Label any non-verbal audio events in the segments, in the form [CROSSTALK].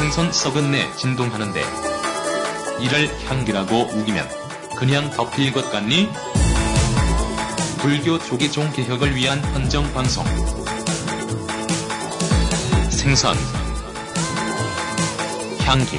생선 썩은 내 진동하는데 이를 향기라고 우기면 그냥 덮일 것 같니? 불교 조계종 개혁을 위한 헌정 방송 생선 향기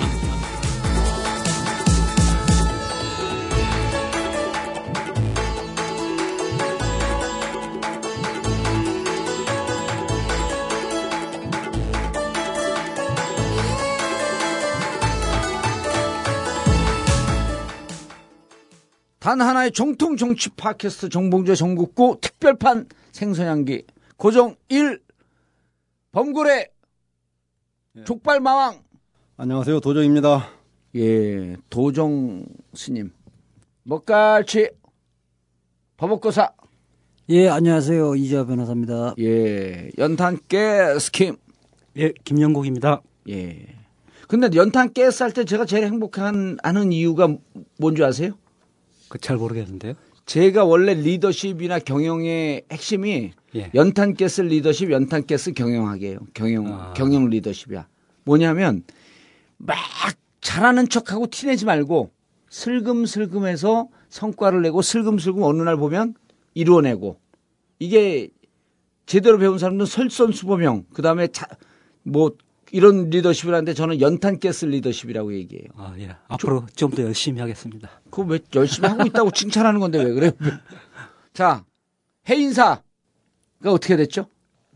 단 하나의 정통 정치 팟캐스트 정봉재 전국구 특별판 생선향기 고정 1 범고래 족발마왕 안녕하세요. 도정입니다. 예 도정 스님 먹갈치 버벅거사 예, 안녕하세요. 이재화 변호사입니다. 예 연탄 깨 스킴 예, 김영국입니다. 예 근데 연탄 깨 쌀 때 제가 제일 행복한 하는 이유가 뭔지 아세요? 그 잘 모르겠는데요. 제가 원래 리더십이나 경영의 핵심이 예. 연탄 가스 리더십, 연탄 가스 경영하게요. 경영 아. 경영 리더십이야. 뭐냐면 막 잘하는 척하고 티내지 말고 슬금슬금해서 성과를 내고 슬금슬금 어느 날 보면 이루어내고 이게 제대로 배운 사람들은 설선수범형 그다음에 자, 뭐 이런 리더십을 하는데 저는 연탄 가스 리더십이라고 얘기해요. 아, 예. 앞으로 좀 더 열심히 하겠습니다. 그거 왜 열심히 하고 있다고 칭찬하는 건데 왜 그래요? [LAUGHS] 자, 해인사가 어떻게 됐죠?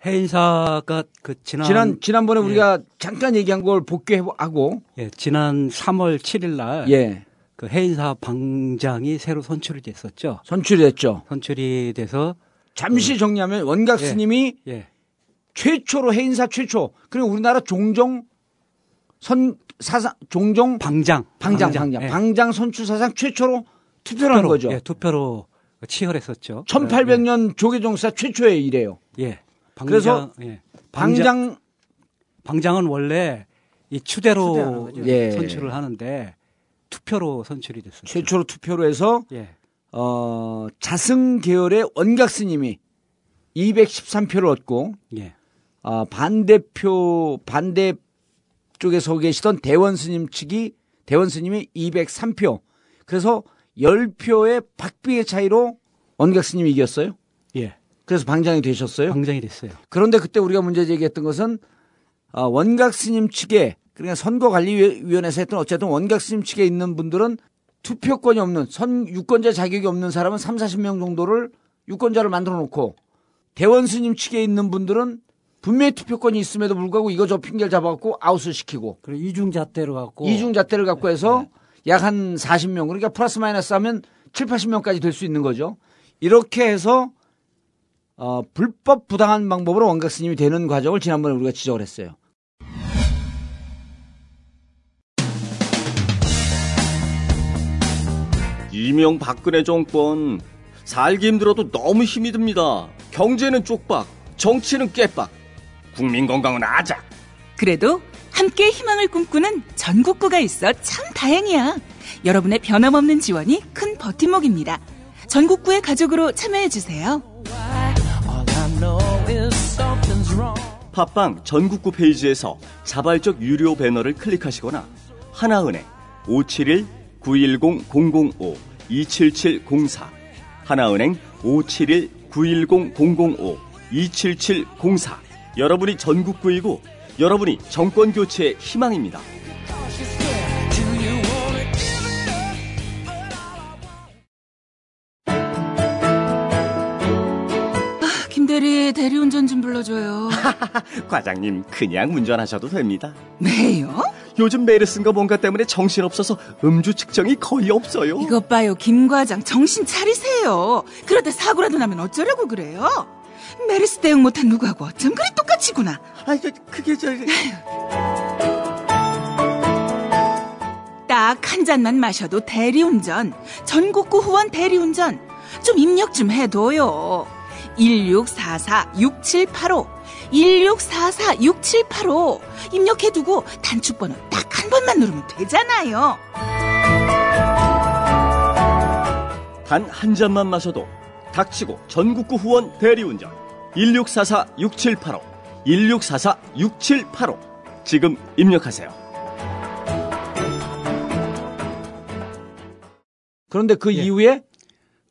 해인사가 그 지난 지난 지난번에 예. 우리가 잠깐 얘기한 걸 복귀하고 예, 지난 3월 7일 날 예 그 해인사 방장이 새로 선출이 됐었죠. 선출이 됐죠. 선출이 돼서 잠시 정리하면 원각 예. 스님이 예. 최초로 해인사 최초 그리고 우리나라 종종 선 사상 종종 방장 방장 방장 예. 방장 선출 사상 최초로 투표를 한 투표로, 거죠. 예, 투표로 치열했었죠. 1800년 조계종사 최초의 일이에요. 예. 예. 방장, 그래서 예. 방장 방장은 원래 이 추대로. 예. 선출을 하는데 투표로 선출이 됐었죠. 최초로 투표로 해서 예. 어, 자승 계열의 원각 스님이 213표를 얻고 예. 어, 반대표 반대 쪽에 서 계시던 대원 스님 측이 대원 스님이 203표. 그래서 10표의 박빙의 차이로 원각 스님이 이겼어요. 예. 그래서 방장이 되셨어요. 방장이 됐어요. 그런데 그때 우리가 문제 제기했던 것은 어, 원각 스님 측에 그러니까 선거관리위원회에서 했던 어쨌든 원각 스님 측에 있는 분들은 투표권이 없는 선 유권자 자격이 없는 사람은 3, 40명 정도를 유권자를 만들어 놓고 대원 스님 측에 있는 분들은 분명히 투표권이 있음에도 불구하고 이거 저 핑계를 잡아갖고 아웃을 시키고 그리고 이중잣대로 갖고 이중잣대를 갖고 해서 약한 40명 그러니까 플러스 마이너스 하면 7, 80명까지 될 수 있는 거죠. 이렇게 해서 어, 불법 부당한 방법으로 원각 스님이 되는 과정을 지난번에 우리가 지적을 했어요. 이명 박근혜 정권 살기 힘들어도 너무 힘이 듭니다. 경제는 쪽박, 정치는 깨박, 국민 건강은 아작. 그래도 함께 희망을 꿈꾸는 전국구가 있어 참 다행이야. 여러분의 변함없는 지원이 큰 버팀목입니다. 전국구의 가족으로 참여해주세요. 팟빵 전국구 페이지에서 자발적 유료 배너를 클릭하시거나 하나은행 571-910-005-27704 하나은행 571-910-005-27704 여러분이 전국구이고 여러분이 정권 교체의 희망입니다. 김대리 대리운전 좀 불러줘요. [LAUGHS] 과장님 그냥 운전하셔도 됩니다. 왜요? 요즘 메르스인가 뭔가 때문에 정신없어서 음주 측정이 거의 없어요. 이것 봐요, 김 과장. 정신 차리세요. 그러다 사고라도 나면 어쩌려고 그래요? 메르스 대응 못한 누구하고 어쩜 그리 똑 같이구나. 아, 저, 그게 저 딱 한 잔만 마셔도 대리운전. 전국구 후원 대리운전. 좀 입력 좀 해둬요. 1644-6785. 1644-6785. 입력해두고 단축번호 딱 한 번만 누르면 되잖아요. 단 한 잔만 마셔도 닥치고 전국구 후원 대리운전 1644-6785 1644-6785. 지금 입력하세요. 그런데 그 예. 이후에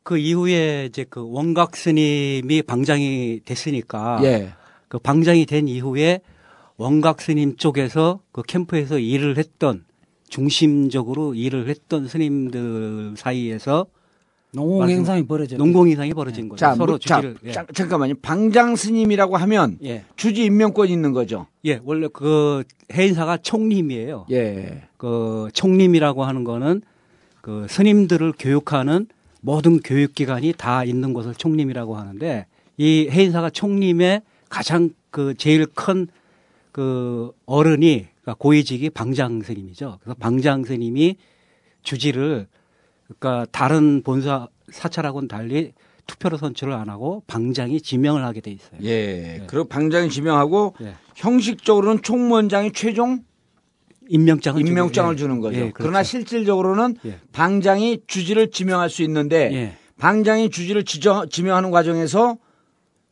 그 이후에 이제 그 원각 스님이 방장이 됐으니까 예. 그 방장이 된 이후에 원각 스님 쪽에서 그 캠프에서 일을 했던 중심적으로 일을 했던 스님들 사이에서 농공. 행상이 벌어졌죠. 농공 이상이 벌어진 거죠. 자, 서로 뭐, 자, 주지를 예. 자, 잠깐만요. 방장 스님이라고 하면 예. 주지 임명권이 있는 거죠. 예, 원래 그 해인사가 총림이에요. 예. 그 총림이라고 하는 거는 그 스님들을 교육하는 모든 교육기관이 다 있는 곳을 총림이라고 하는데 이 해인사가 총림의 가장 그 제일 큰 그 어른이 그러니까 고위직이 방장 스님이죠. 그래서 방장 스님이 주지를 그러니까 다른 본사 사찰하고는 달리 투표로 선출을 안 하고 방장이 지명을 하게 돼 있어요. 예. 그리고 방장이 지명하고 예. 형식적으로는 총무원장이 최종 임명장을 임명장을 예. 주는 거죠. 예, 그렇죠. 그러나 실질적으로는 예. 방장이 주지를 지명할 수 있는데 예. 방장이 주지를 지정, 지명하는 과정에서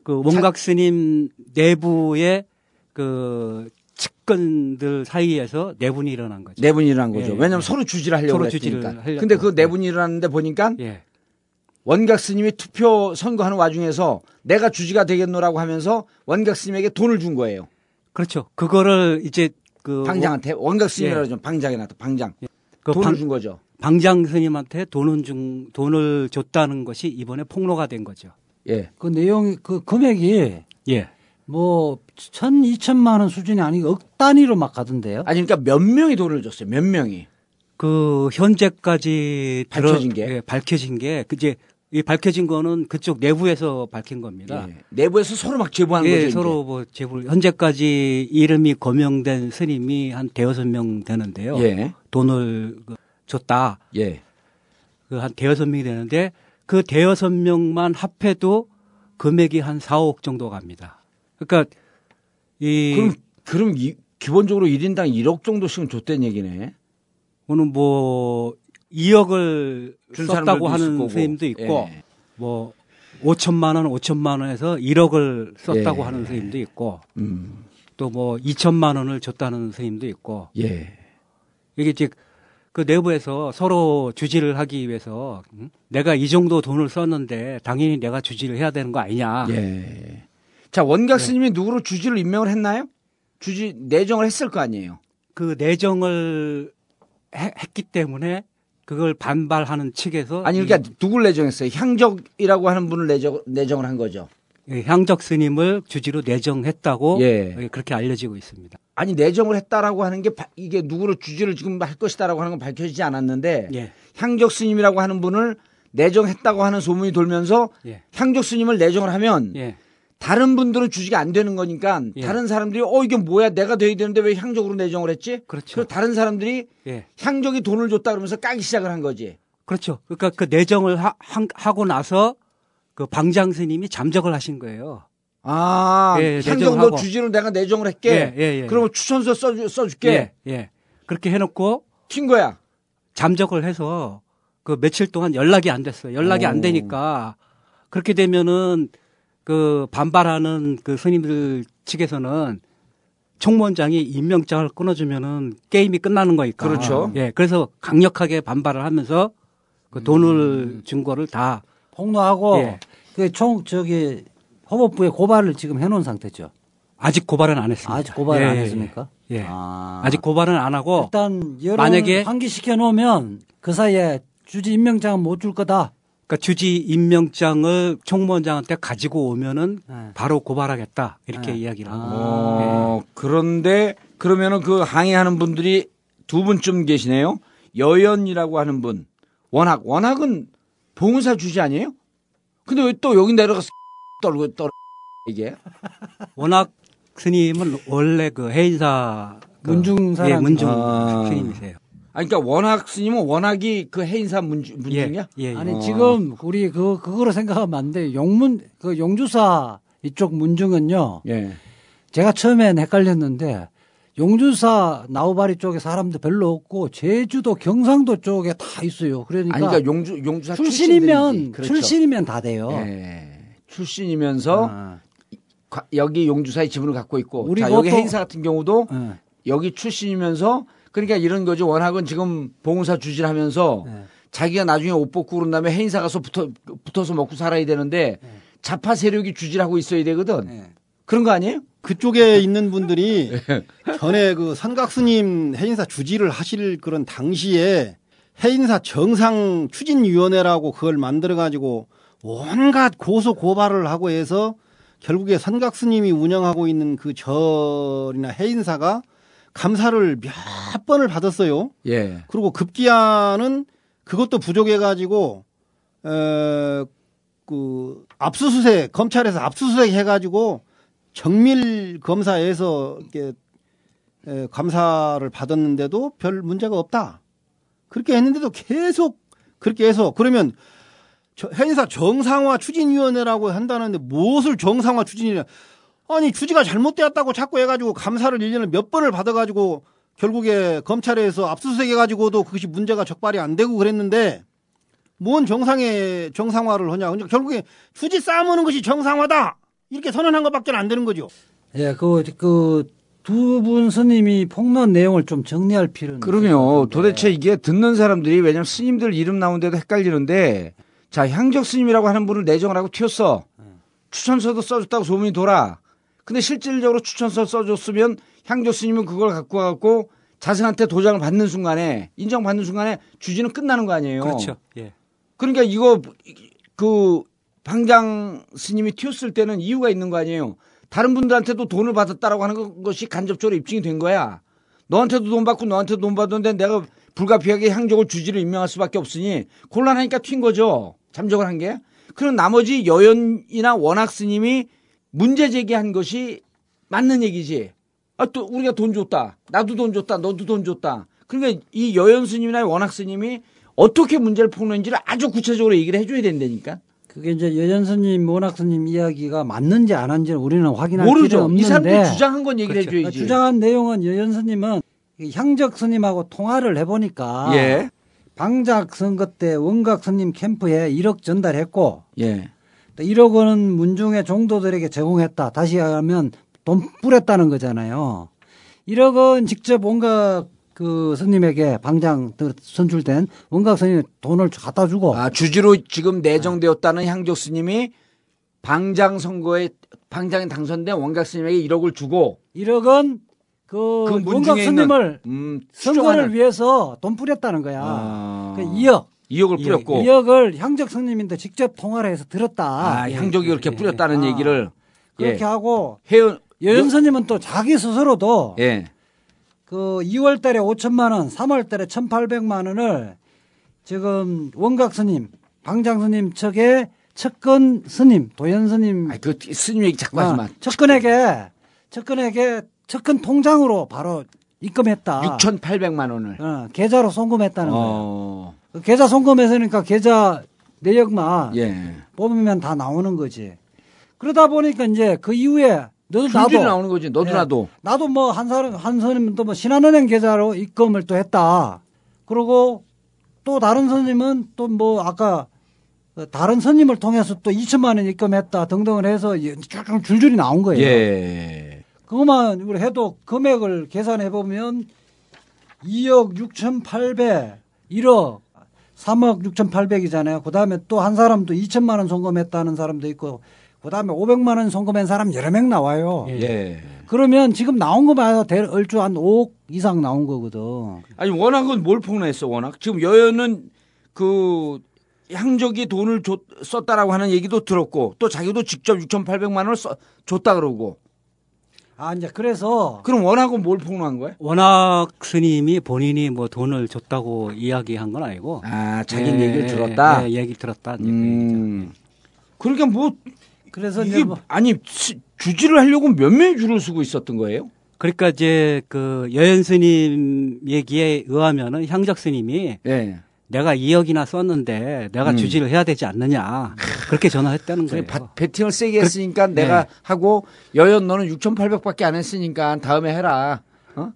그 원각 스님 내부의 그 측근들 사이에서 내분이 일어난 거죠. 내분이 일어난 거죠. 예, 왜냐하면 예. 서로 주지를 하려고 서로 했으니까. 주지를 하려고. 근데 그 내분이 일어났는데 보니까 예. 원각 스님이 투표 선거하는 와중에서 내가 주지가 되겠노라고 하면서 원각 스님에게 돈을 준 거예요. 그렇죠. 그거를 이제 그 방장한테 원각 스님이라고 예. 하죠. 방장이 나타 방장. 그 돈을 방, 준 거죠. 방장 스님한테 돈을 준 돈을 줬다는 것이 이번에 폭로가 된 거죠. 예. 그 내용이 그 금액이 예. 뭐 천, 이천만 원 수준이 아니고 억 단위로 막 가던데요. 아니 그러니까 몇 명이 돈을 줬어요. 몇 명이. 그 현재까지 들어- 밝혀진 게? 예, 밝혀진 게 그제 이 밝혀진 거는 그쪽 내부에서 밝힌 겁니다. 예. 내부에서 서로 막 제보하는 예, 거죠. 이제. 서로 뭐 제불 현재까지 이름이 거명된 스님이 한 대여섯 명 되는데요. 예. 돈을 그 줬다. 예. 그 한 대여섯 명이 되는데 그 대여섯 명만 합해도 금액이 한 4, 5억 정도 갑니다. 그러니까 이 그럼 그럼 이, 기본적으로 1인당 1억 정도씩은 줬다는 얘기네. 오늘 뭐 2억을 준 썼다고 하는. 스님도 있고 예. 뭐 5천만 원, 5천만 원에서 1억을 썼다고 예. 하는 스님도 있고 음. 또뭐 2천만 원을 줬다는 스님도 있고 예. 이게 이제 그 내부에서 서로 주지를 하기 위해서 응? 내가 이 정도 돈을 썼는데 당연히 내가 주지를 해야 되는 거 아니냐. 예. 자, 원각 스님이 누구로 주지를 임명을 했나요? 주지 내정을 했을 거 아니에요. 그 내정을 해- 했기 때문에 그걸 반발하는 측에서 아니 그러니까 누굴 내정했어요? 향적이라고 하는 분을 내정, 내정을 한 거죠. 이 향적 스님을 주지로 내정했다고 예. 그렇게 알려지고 있습니다. 아니 내정을 했다라고 하는 게 바- 이게 누구로 주지를 지금 할 것이다라고 하는 건 밝혀지지 않았는데 예. 향적 스님이라고 하는 분을 내정했다고 하는 소문이 돌면서 예. 향적 스님을 내정을 하면 예. 다른 분들은 주지가 안 되는 거니까 예. 다른 사람들이 어 이게 뭐야 내가 돼야 되는데 왜 향적으로 내정을 했지? 그렇죠. 그래서 다른 사람들이 예. 향적이 돈을 줬다 그러면서 까기 시작을 한 거지. 그렇죠. 그러니까 그 내정을 하, 고 나서 그 방장 스님이 잠적을 하신 거예요. 아, 예, 향적 너. 주지로 내가 내정을 할게. 예, 예, 예. 그러면 추천서 써주, 써줄게. 예. 예. 그렇게 해놓고 튄 거야. 잠적을 해서 그 며칠 동안 연락이 안 됐어요. 연락이 오. 안 되니까 그렇게 되면은 그 반발하는 그 스님들 측에서는 총무원장이 임명장을 끊어주면은 게임이 끝나는 거니까. 그렇죠. 예. 그래서 강력하게 반발을 하면서 그 음. 돈을 준 거를 다 폭로하고 예. 그총 저기 허법부에 고발을 지금 해놓은 상태죠. 아직 고발은 안 했습니다. 아직 고발을 안 예, 했습니까? 예. 아. 아직 고발은 안 하고 일단 만약에- 환기시켜 놓으면 그 사이에 주지 임명장은 못 줄 거다. 그러니까 주지 임명장을 총무원장한테 가지고 오면은 네. 바로 고발하겠다 이렇게 네. 이야기를 아. 하고 어, 그런데 그러면은 그 항의하는 분들이 두 분쯤 계시네요. 여연이라고 하는 분. 원학. 원학은 봉사 주지 아니에요? 근데 왜 또 여기 내려가서 [LAUGHS] 떨고 떨 이게? 워낙 스님은 원래 그 해인사 그- 문중 사람. 예, 문중 아. 스님이세요. 아, 그러니까 원학 스님은 원학이 그 해인사 문중, 문중이야? 예, 예. 아니 어. 지금 우리 그 그거로 생각하면 안 돼. 용문 그 용주사 이쪽 문중은요. 예. 제가 처음엔 헷갈렸는데 용주사 나우바리 쪽에 사람도 별로 없고 제주도 경상도 쪽에 다 있어요. 그러니까, 아니, 그러니까 용주, 용주사 출신이면. 그렇죠. 출신이면 다 돼요. 예. 출신이면서 아, 과- 여기 용주사의 지분을 갖고 있고 우리 자, 여기 해인사 같은 경우도 예. 여기 출신이면서 그러니까 이런 거죠. 원학은 지금 봉사 주지를 하면서 네. 자기가 나중에 옷 벗고 그런 다음에 해인사 가서 붙어, 붙어서 먹고 살아야 되는데 자파 세력이 주질하고 있어야 되거든. 네. 그런 거 아니에요? 그쪽에 있는 분들이 전에 그 선각스님 해인사 주지를 하실 그런 당시에 해인사 정상 추진위원회라고 그걸 만들어가지고 온갖 고소 고발을 하고 해서 결국에 선각스님이 운영하고 있는 그 절이나 해인사가 감사를 몇 번을 받았어요. 예. 그리고 급기야는 그것도 부족해가지고 어, 그 압수수색 검찰에서 압수수색 해가지고 정밀 검사에서 이렇게 에, 감사를 받았는데도 별 문제가 없다. 그렇게 했는데도 계속 그렇게 해서 그러면 저 해인사 정상화 추진위원회라고 한다는데 무엇을 정상화 추진이냐? 아니 주지가 잘못되었다고 자꾸 해가지고 감사를 1년에 몇 번을 받아가지고 결국에 검찰에서 압수수색 해가지고도 그것이 문제가 적발이 안 되고 그랬는데 뭔 정상의 정상화를 하냐? 그러니까 결국에 주지 싸우는 것이 정상화다 이렇게 선언한 것밖에 안 되는 거죠. 예, 그, 그, 두 분 스님이 폭로한 내용을 좀 정리할 필요는. 그러면 있을 도대체 이게 듣는 사람들이 왜냐면 스님들 이름 나오는데도 헷갈리는데 자 향적 스님이라고 하는 분을 내정을 하고 튀었어 추천서도 써줬다고 소문이 돌아 근데 실질적으로 추천서 써줬으면 향적 스님은 그걸 갖고 와갖고 자승한테 도장을 받는 순간에 인정받는 순간에 주지는 끝나는 거 아니에요 그렇죠. 예. 그러니까 이거 그 방장 스님이 튀었을 때는 이유가 있는 거 아니에요. 다른 분들한테도 돈을 받았다라고 하는 것이 간접적으로 입증이 된 거야. 너한테도 돈 받고 너한테도 돈 받았는데 내가 불가피하게 향적을 주지를 임명할 수밖에 없으니 곤란하니까 튄 거죠. 잠적을 한 게. 그럼 나머지 여연이나 원학 스님이 문제 제기한 것이 맞는 얘기지. 아, 또 우리가 돈 줬다. 나도 돈 줬다. 너도 돈 줬다. 그러니까 이 여연 스님이나 원학 스님이 어떻게 문제를 푸는지를 아주 구체적으로 얘기를 해줘야 된다니까. 그게 이제 여전스님, 모낙스님 이야기가 맞는지 안 맞는지는 우리는 확인할 모르죠. 없는데. 이 사람들이 주장한 건 얘기를 그렇죠. 해줘야지. 주장한 내용은 여전스님은 이 향적 스님하고 통화를 해보니까 예. 방작 선거 때 원각 스님 캠프에 1억 전달했고 예. 또 1억 원은 문중의 종도들에게 제공했다. 다시 하면 돈 뿌렸다는 거잖아요. 1억 원 직접 원각 그 스님에게 방장 선출된 원각 스님이 돈을 갖다 주고 아, 주지로 지금 내정되었다는 향적 스님이 방장 선거에 방장에 당선된 원각 스님에게 1억을 주고 1억은 그, 그 원각 스님을 음, 선거를 위해서 돈 뿌렸다는 거야. 아. 그 2억. 2억을 뿌렸고 2억을 향적 스님인데 직접 통화를 해서 들었다. 아, 향적이 그렇게 뿌렸다는 아. 얘기를 그렇게 예. 하고 해연 여연 스님은 또 자기 스스로도 예. 그 2월 달에 5천만 원, 3월 달에 1,800만 원을 지금 원각 스님, 방장 스님 측에 측근 스님, 도연 스님 아, 그 스님 얘기 자꾸 하지 마. 아, 측근에게 측근에게 측근 통장으로 바로 입금했다. 6,800만 원을. 어, 계좌로 송금했다는 거예요. 계좌 송금했으니까 계좌 내역만 예. 뽑으면 다 나오는 거지. 그러다 보니까 이제 그 이후에 너도 나도 나오는 거지. 너도 예. 나도. 나도 뭐 한 사람 한 선임도 뭐 신한은행 계좌로 입금을 또 했다. 그리고 또 다른 선임은 또 뭐 아까 그 다른 선임을 통해서 또 2천만 원 입금했다 등등을 해서 쭉 줄줄이 나온 거예요. 예. 그것만 우리 해도 금액을 계산해 보면 2억 6,800, 1억 3억 6,800이잖아요. 그 다음에 또 한 사람도 2천만 원 송금했다는 사람도 있고, 그 다음에 500만 원 송금한 사람 여러 명 나와요. 예. 그러면 지금 나온 것만 해도 대- 얼추 한 5억 이상 나온 거거든. 아니 워낙은 뭘 폭로했어 워낙 지금 여연은 그 향적이 돈을 줬, 썼다라고 하는 얘기도 들었고 또 자기도 직접 6,800만 원을 써, 줬다 그러고 아, 이제 그래서 그럼 워낙은 뭘 폭로한 거야? 워낙 스님이 본인이 뭐 돈을 줬다고 이야기한 건 아니고. 아 자기 예, 얘기를 들었다. 예, 얘기 들었다. 음. 그러니까 뭐 그래서 이게 뭐 아니 시- 주지를 하려고 몇 명이 줄을 서고 있었던 거예요? 그러니까 이제 그 여연 스님 얘기에 의하면은 향적 스님이 예. 내가 2억이나 썼는데 내가 음. 주지를 해야 되지 않느냐 그렇게 전화했다는 거예요. 바- 베팅을 세게 했으니까 내가 하고 여연 너는 6,800밖에 안 했으니까 다음에 해라. 어?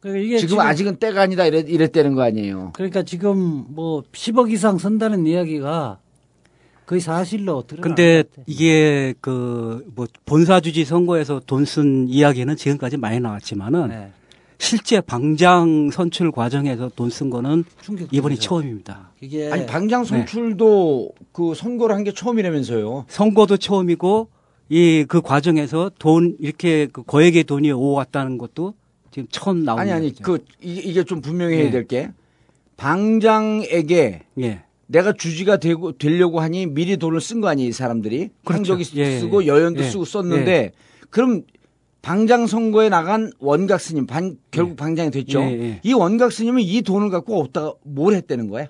그러니까 이게 지금, 아직은 때가 아니다 이랬, 이랬다는 거 아니에요. 그러니까 지금 뭐 10억 이상 쓴다는 이야기가 거의 사실로 드러나. 근데 이게 그 뭐 본사 주지 선거에서 돈 쓴 이야기는 지금까지 많이 나왔지만은 네. 실제 방장 선출 과정에서 돈 쓴 거는 충격적이죠. 이번이 처음입니다. 이게 아니 방장 선출도 그 선거를 한 게 처음이라면서요. 선거도 처음이고 이 그 과정에서 돈 이렇게 그 거액의 돈이 오갔다는 것도 지금 처음 나오는 아니 아니 거죠. 그 이게, 이게 좀 분명히 해야 예. 될게 방장에게 예. 내가 주지가 되고 되려고 하니 미리 돈을 쓴 거 아니에요, 이 사람들이. 그렇죠. 황적이 예, 쓰고 예. 여연도 예. 쓰고 썼는데 그럼 방장 선거에 나간 원각 스님 반, 결국 방장이 됐죠. 예, 예. 이 원각 스님은 이 돈을 갖고 어디다가 뭘 했다는 거야?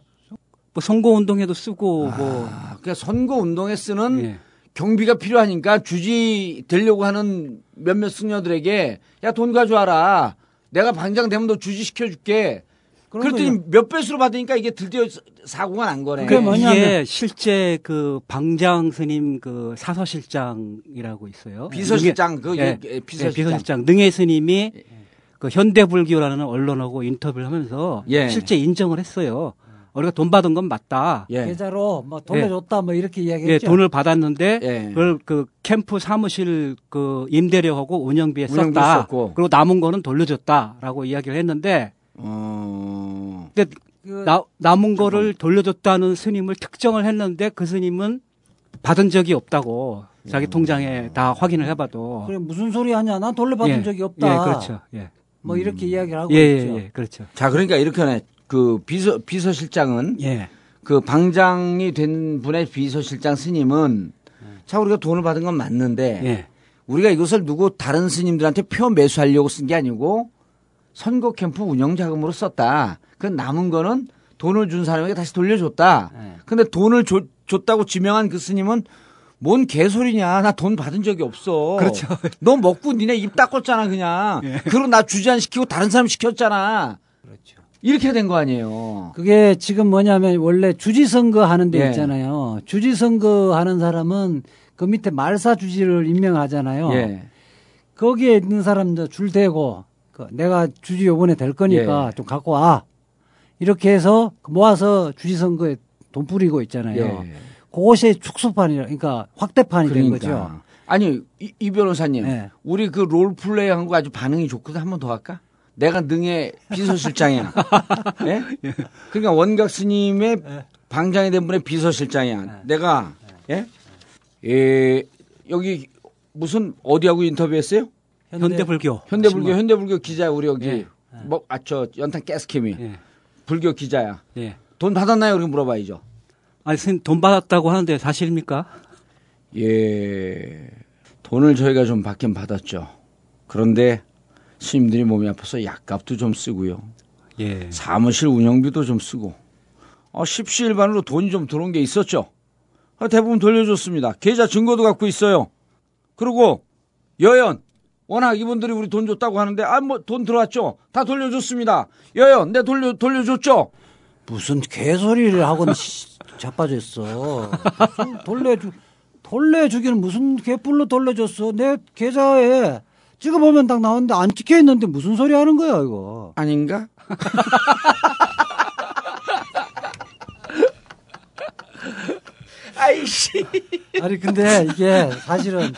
뭐 선거 운동에도 쓰고 뭐 아, 그러니까 선거 운동에 쓰는 예. 경비가 필요하니까 주지 되려고 하는 몇몇 승려들에게 야 돈 가져와라. 내가 방장 되면 너 주지 시켜줄게. 그랬더니 몇 배수로 받으니까 이게 드디어 사고가 난 거네. 그게 뭐냐면- 이게 실제 그 방장 스님 그 사서실장이라고 있어요. 비서실장, 그 예, 예, 예, 비서실장. 비서실장 능해 스님이 그 현대불교라는 언론하고 인터뷰를 하면서 예. 실제 인정을 했어요. 우리가 돈 받은 건 맞다. 예. 계좌로 뭐 돌려줬다 뭐 이렇게 이야기했죠. 예, 돈을 받았는데 예. 그걸 그 캠프 사무실 그 임대료하고 운영비에 운영비에 썼다. 썼고. 그리고 남은 거는 돌려줬다라고 이야기를 했는데 어. 근데 그- 나, 남은 거를 돌려줬다는 스님을 특정을 했는데 그 스님은 받은 적이 없다고 자기 통장에 다 확인을 해봐도 그래 무슨 소리 하냐? 난 돌려받은 예, 적이 없다. 예, 그렇죠. 예, 뭐 이렇게 이야기를 하고 예, 예, 있죠. 예, 그렇죠. 자, 그러니까 이렇게 하네. 그 비서 비서실장은 예, 그 방장이 된 분의 비서실장 스님은 자 우리가 돈을 받은 건 맞는데 예, 우리가 이것을 누구 다른 스님들한테 표 매수하려고 쓴 게 아니고 선거 캠프 운영 자금으로 썼다. 그 남은 거는 돈을 준 사람에게 다시 돌려줬다. 예. 근데 돈을 줘- 줬다고 지명한 그 스님은 뭔 개소리냐. 나 돈 받은 적이 없어. 그렇죠. 너 먹고 니네 입 닦았잖아, 그냥. 그리고 나 주지 안 시키고 다른 사람 시켰잖아. 그렇죠. 이렇게 된 거 아니에요. 그게 지금 뭐냐면 원래 주지선거 하는 데 예. 있잖아요. 주지선거 하는 사람은 그 밑에 말사 주지를 임명하잖아요. 예. 거기에 있는 사람들 줄 대고 그 내가 주지 요번에 될 거니까 예. 좀 갖고 와. 이렇게 해서 모아서 주지 선거에 돈 뿌리고 있잖아요. 예. 그것이 축소판이라 그러니까 확대판이 된 거죠. 그러니까. 아니, 이, 이 변호사님. 네. 우리 그 롤플레이 한 거 아주 반응이 좋거든. 한 번 더 할까? 내가 능의 비서실장이야. 예? [LAUGHS] 그러니까 원각 스님의 방장이 된 분의 비서실장이야. 내가, 예? 예, 여기 무슨 어디하고 인터뷰했어요? 현대 불교. 현대불교, 현대불교 기자 우리 여기. 예. 뭐, 아, 저, 연탄 가스캠이. 예, 불교 기자야. 예. 돈 받았나요? 이렇게 물어봐야죠. 아니 스님 돈 받았다고 하는데 사실입니까? 예, 돈을 저희가 좀 받긴 받았죠. 그런데 스님들이 몸이 아파서 약값도 좀 쓰고요. 예. 사무실 운영비도 좀 쓰고. 어, 십시일반으로 돈이 좀 들어온 게 있었죠. 아, 대부분 돌려줬습니다. 계좌 증거도 갖고 있어요. 그리고 여연, 워낙 이분들이 우리 돈 줬다고 하는데, 아, 뭐 돈 들어왔죠. 다 돌려줬습니다. 여연, 내 돌려, 돌려줬죠. 무슨 개소리를 하고는 씨, 자빠져 있어. 돌려주, 돌려주기는 무슨 개뿔로 돌려줬어. 내 계좌에 찍어보면 딱 나오는데 안 찍혀 있는데 무슨 소리 하는 거야, 이거. 아닌가? [LAUGHS] 아이씨. 아니, 근데 이게 사실은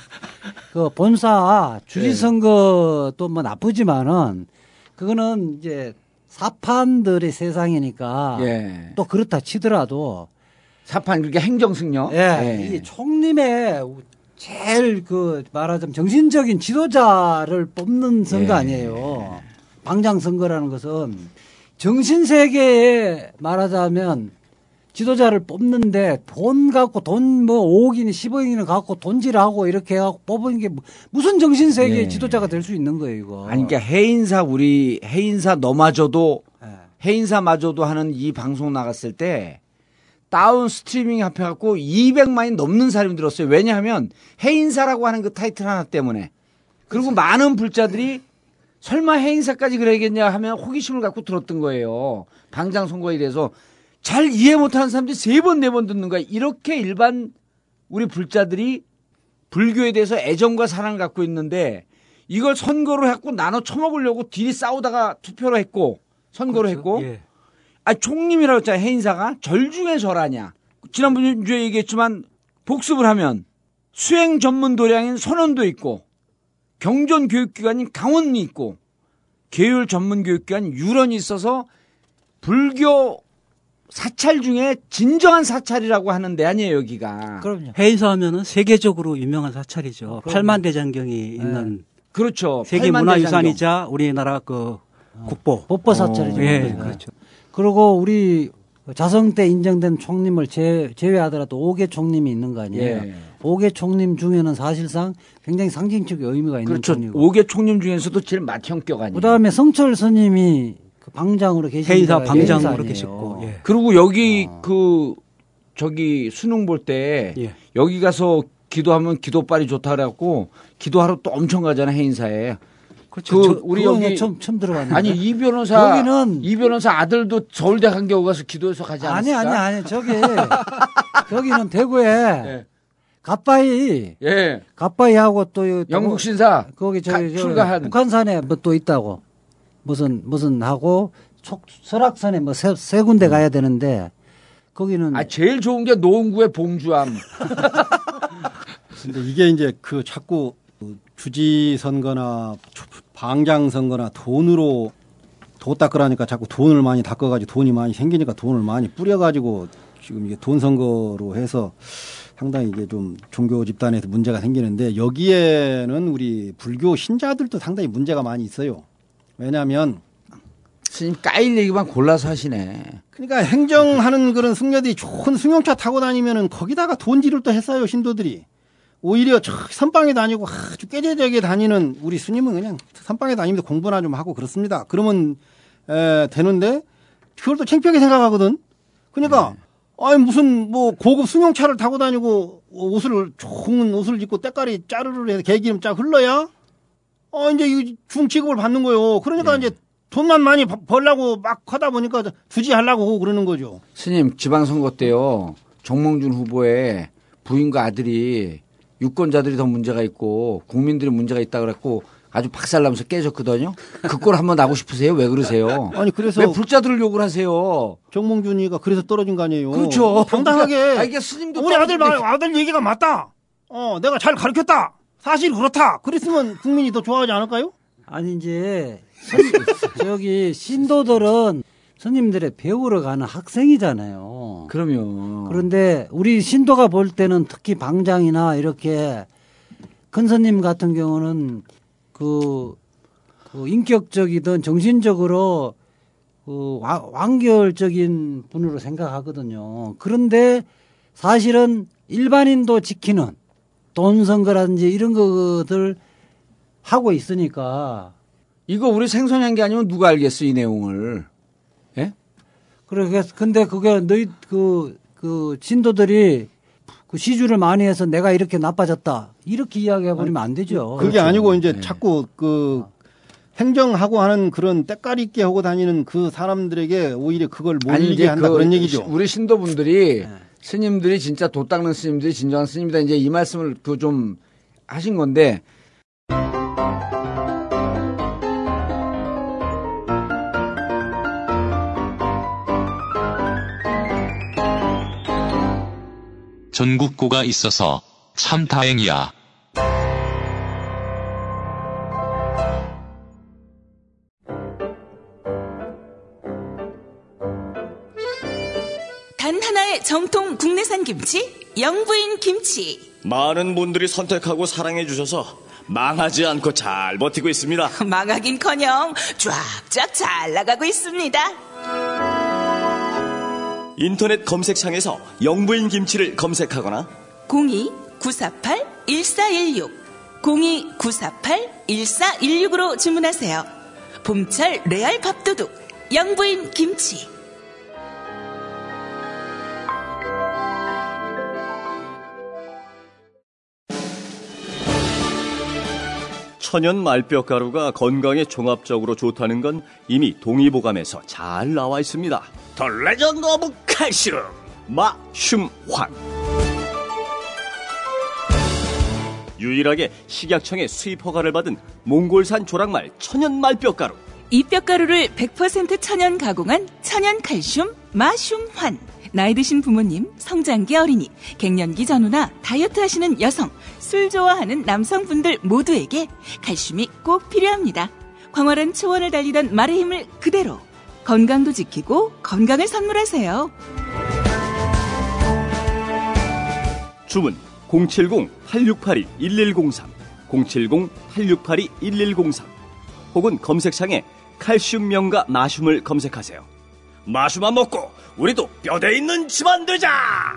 그 본사 주지선거도 뭐 나쁘지만은 그거는 이제 사판들의 세상이니까 예. 또 그렇다 치더라도 사판 그렇게 행정승려. 예, 이 총림의 제일 그 말하자면 정신적인 지도자를 뽑는 선거 예. 아니에요. 방장 선거라는 것은 정신 세계에 말하자면 지도자를 뽑는데 돈 갖고 돈 뭐 5억이니 10억이니 갖고 돈질하고 이렇게 해갖고 뽑은 게 무- 무슨 정신 세계의 예. 지도자가 될 수 있는 거예요, 이거. 아니 그러니까 해인사 우리 해인사 너마저도 예. 해인사마저도 하는 이 방송 나갔을 때 다운 스트리밍 합해갖고 200만이 넘는 사람이 들었어요. 왜냐하면 해인사라고 하는 그 타이틀 하나 때문에. 그리고 많은 불자들이 설마 해인사까지 그래야겠냐 하면 호기심을 갖고 들었던 거예요. 방장 선거에 대해서 잘 이해 못하는 사람들이 세 번, 네 번 듣는 거야. 이렇게 일반 우리 불자들이 불교에 대해서 애정과 사랑을 갖고 있는데 이걸 선거로 했고 나눠 처먹으려고 딜이 싸우다가 투표로 했고 선거로 했고. 예. 아 총림이라고 했잖아요. 해인사가. 절 중에 절하냐. 지난번에 얘기했지만 복습을 하면 수행 전문 도량인 선원도 있고 경전 교육기관인 강원이 있고 계율 전문 교육기관 유런이 있어서 불교 사찰 중에 진정한 사찰이라고 하는 데 아니에요 여기가. 그럼요. 해인사 하면은 세계적으로 유명한 사찰이죠. 팔만대장경이 있는 그렇죠. 세계. 문화유산이자 우리나라 그 국보. 법보 사찰이죠. 예, 네. 그렇죠. 그리고 우리 자성 때 인정된 총림을 제, 제외하더라도 5개 총림이 있는 거 아니에요. 예. 5개 총림 중에는 사실상 굉장히 상징적 의미가 있는 그렇죠. 총이고. 오개 총림 중에서도 제일 맏형격 아니에요. 그다음에 성철 스님이 그 방장으로 계신 해인사 방장으로. 계셨고. 예. 그리고 여기 그 저기 수능 볼때 예. 여기 가서 기도하면 기도빨이 좋다 그래갖고 기도하러 또 엄청 가잖아 해인사에. 그렇죠. 그 저- 우리 여기 처음, 처음 들어봤는데. 아니 이 변호사 여기는- 이 변호사 아들도 서울대 간겨우 가서 기도해서 가지 아니 않았을까? 아니 아니 저기 [LAUGHS] 여기는 대구에 예. 갓바이 예. 갓바이하고 또 이- 영국 신사 거기 가- 저기 저 출가한 북한산에 뭐 또 있다고 무슨 무슨 하고 촉 설악산에 뭐세 군데 가야 되는데 거기는 아 제일 좋은 게 노원구의 봉주암. [LAUGHS] 근데 이게 이제 그 자꾸 그 주지 선거나 방장 선거나 돈으로 도 닦으라니까 자꾸 돈을 많이 닦아가지고 돈이 많이 생기니까 돈을 많이 뿌려가지고 지금 이게 돈 선거로 해서 상당히 이게 좀 종교 집단에서 문제가 생기는데 여기에는 우리 불교 신자들도 상당히 문제가 많이 있어요. 왜냐하면 스님 까일 얘기만 골라서 하시네. 그러니까 행정하는 그런 승려들이 좋은 승용차 타고 다니면은 거기다가 돈질을 또 했어요 신도들이 오히려 저 선방에 다니고 아주 깨재되게 다니는 우리 스님은 그냥 선방에 다니면서 공부나 좀 하고 그렇습니다. 그러면 에, 되는데 그걸 또 창피하게 생각하거든. 그러니까 아니 무슨 뭐 고급 승용차를 타고 다니고 옷을 좋은 옷을 입고 때깔이 짜르르 해서 개기름 쫙 흘러야 어 이제 이 중취급을 받는 거예요. 그러니까 이제 돈만 많이 버- 벌라고 막 하다 보니까 두지 하려고 그러는 거죠. 스님 지방선거 때요 정몽준 후보의 부인과 아들이 유권자들이 더 문제가 있고 국민들이 문제가 있다 그랬고 아주 박살나면서 깨졌거든요. 그 꼴 한번 나고 싶으세요? 왜 그러세요? 아니 그래서 왜 불자들을 욕을 하세요? 정몽준이가 그래서 떨어진 거 아니에요. 그렇죠. 당당하게 아, 이게 스님도 우리 아들 말 아들 얘기가 맞다. 어 내가 잘 가르쳤다. 사실 그렇다. 그랬으면 국민이 더 좋아하지 않을까요? 아니 이제 저기 신도들은 스님들의 배우러 가는 학생이잖아요. 그러면 그런데 우리 신도가 볼 때는 특히 방장이나 이렇게 큰 스님 같은 경우는 그, 그 인격적이든 정신적으로 그 와- 완결적인 분으로 생각하거든요. 그런데 사실은 일반인도 지키는 돈 선거라든지 이런 것들 하고 있으니까 이거 우리 생소한 게 아니면 누가 알겠어 이 내용을? 예? 그래 근데 그게 너희 그, 그 신도들이 그 시주를 많이 해서 내가 이렇게 나빠졌다 이렇게 이야기해 버리면 안 되죠. 그게 그렇죠. 아니고 이제 네. 자꾸 그 행정하고 하는 그런 때깔 있게 하고 다니는 그 사람들에게 오히려 그걸 몰리게 한다 그런 얘기죠. 시- 우리 신도분들이 네. 스님들이 진짜 도 닦는 스님들이 진정한 스님이다 이제 이 말씀을 그 좀 하신 건데 전국구가 있어서 참 다행이야. 정통 국내산 김치, 영부인 김치. 많은 분들이 선택하고 사랑해 주셔서 망하지 않고 잘 버티고 있습니다. [LAUGHS] 망하긴커녕 쫙쫙 잘 나가고 있습니다. 인터넷 검색창에서 영부인 김치를 검색하거나 02-948-1416 02-948-1416으로 주문하세요. 봄철 레알 밥도둑 영부인 김치. 천연 말뼈가루가 건강에 종합적으로 좋다는 건 이미 동의보감에서 잘 나와 있습니다. The Legend of 칼슘 마슘환 유일하게 식약청의 수입 허가를 받은 몽골산 조랑말 천연 말뼈가루 이 뼈가루를 100% 천연 가공한 천연 칼슘 마슘환. 나이 드신 부모님, 성장기 어린이, 갱년기 전후나 다이어트 하시는 여성, 술 좋아하는 남성분들 모두에게 칼슘이 꼭 필요합니다. 광활한 초원을 달리던 말의 힘을 그대로 건강도 지키고 건강을 선물하세요. 주문 070-8682-1103 070-8682-1103 혹은 검색창에 칼슘 명가 마슘을 검색하세요. 마슘만 먹고 우리도 뼈대 있는 집안 되자!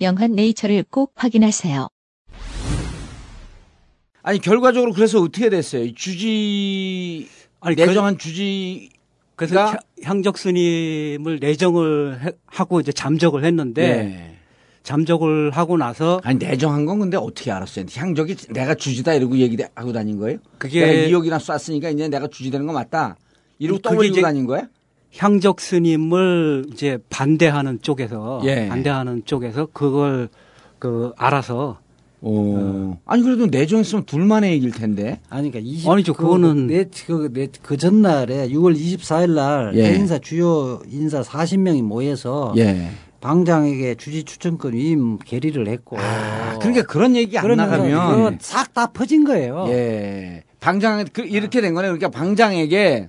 영한 네이처를 꼭 확인하세요. 아니 결과적으로 그래서 어떻게 됐어요? 주지 아니, 내정한 주지 그래서 향- 향적 스님을 내정을 해- 하고 이제 잠적을 했는데 네. 잠적을 하고 나서 아니 내정한 건 근데 어떻게 알았어요? 향적이 내가 주지다 이러고 얘기하고 다닌 거예요? 그게- 내가 2억이나 쐈으니까 이제 내가 주지되는 거 맞다. 이러고 이제- 다닌 거야? 향적 스님을 이제 반대하는 쪽에서 예. 반대하는 쪽에서 그걸 그 알아서 오. 아니 그래도 내정했으면 둘만의 얘기일 텐데. 아니, 그러니까 20, 아니죠, 그거는- 그, 네, 그, 네, 그 전날에 6월 24일 날 예. 인사 주요 인사 40명이 모여서 예. 방장에게 주지 추천권 위임 결의를 했고. 아, 그러니까 그런 얘기 안 나가면 싹 다 퍼진 거예요. 예. 방장 그 이렇게 된 거네요. 그러니까 방장에게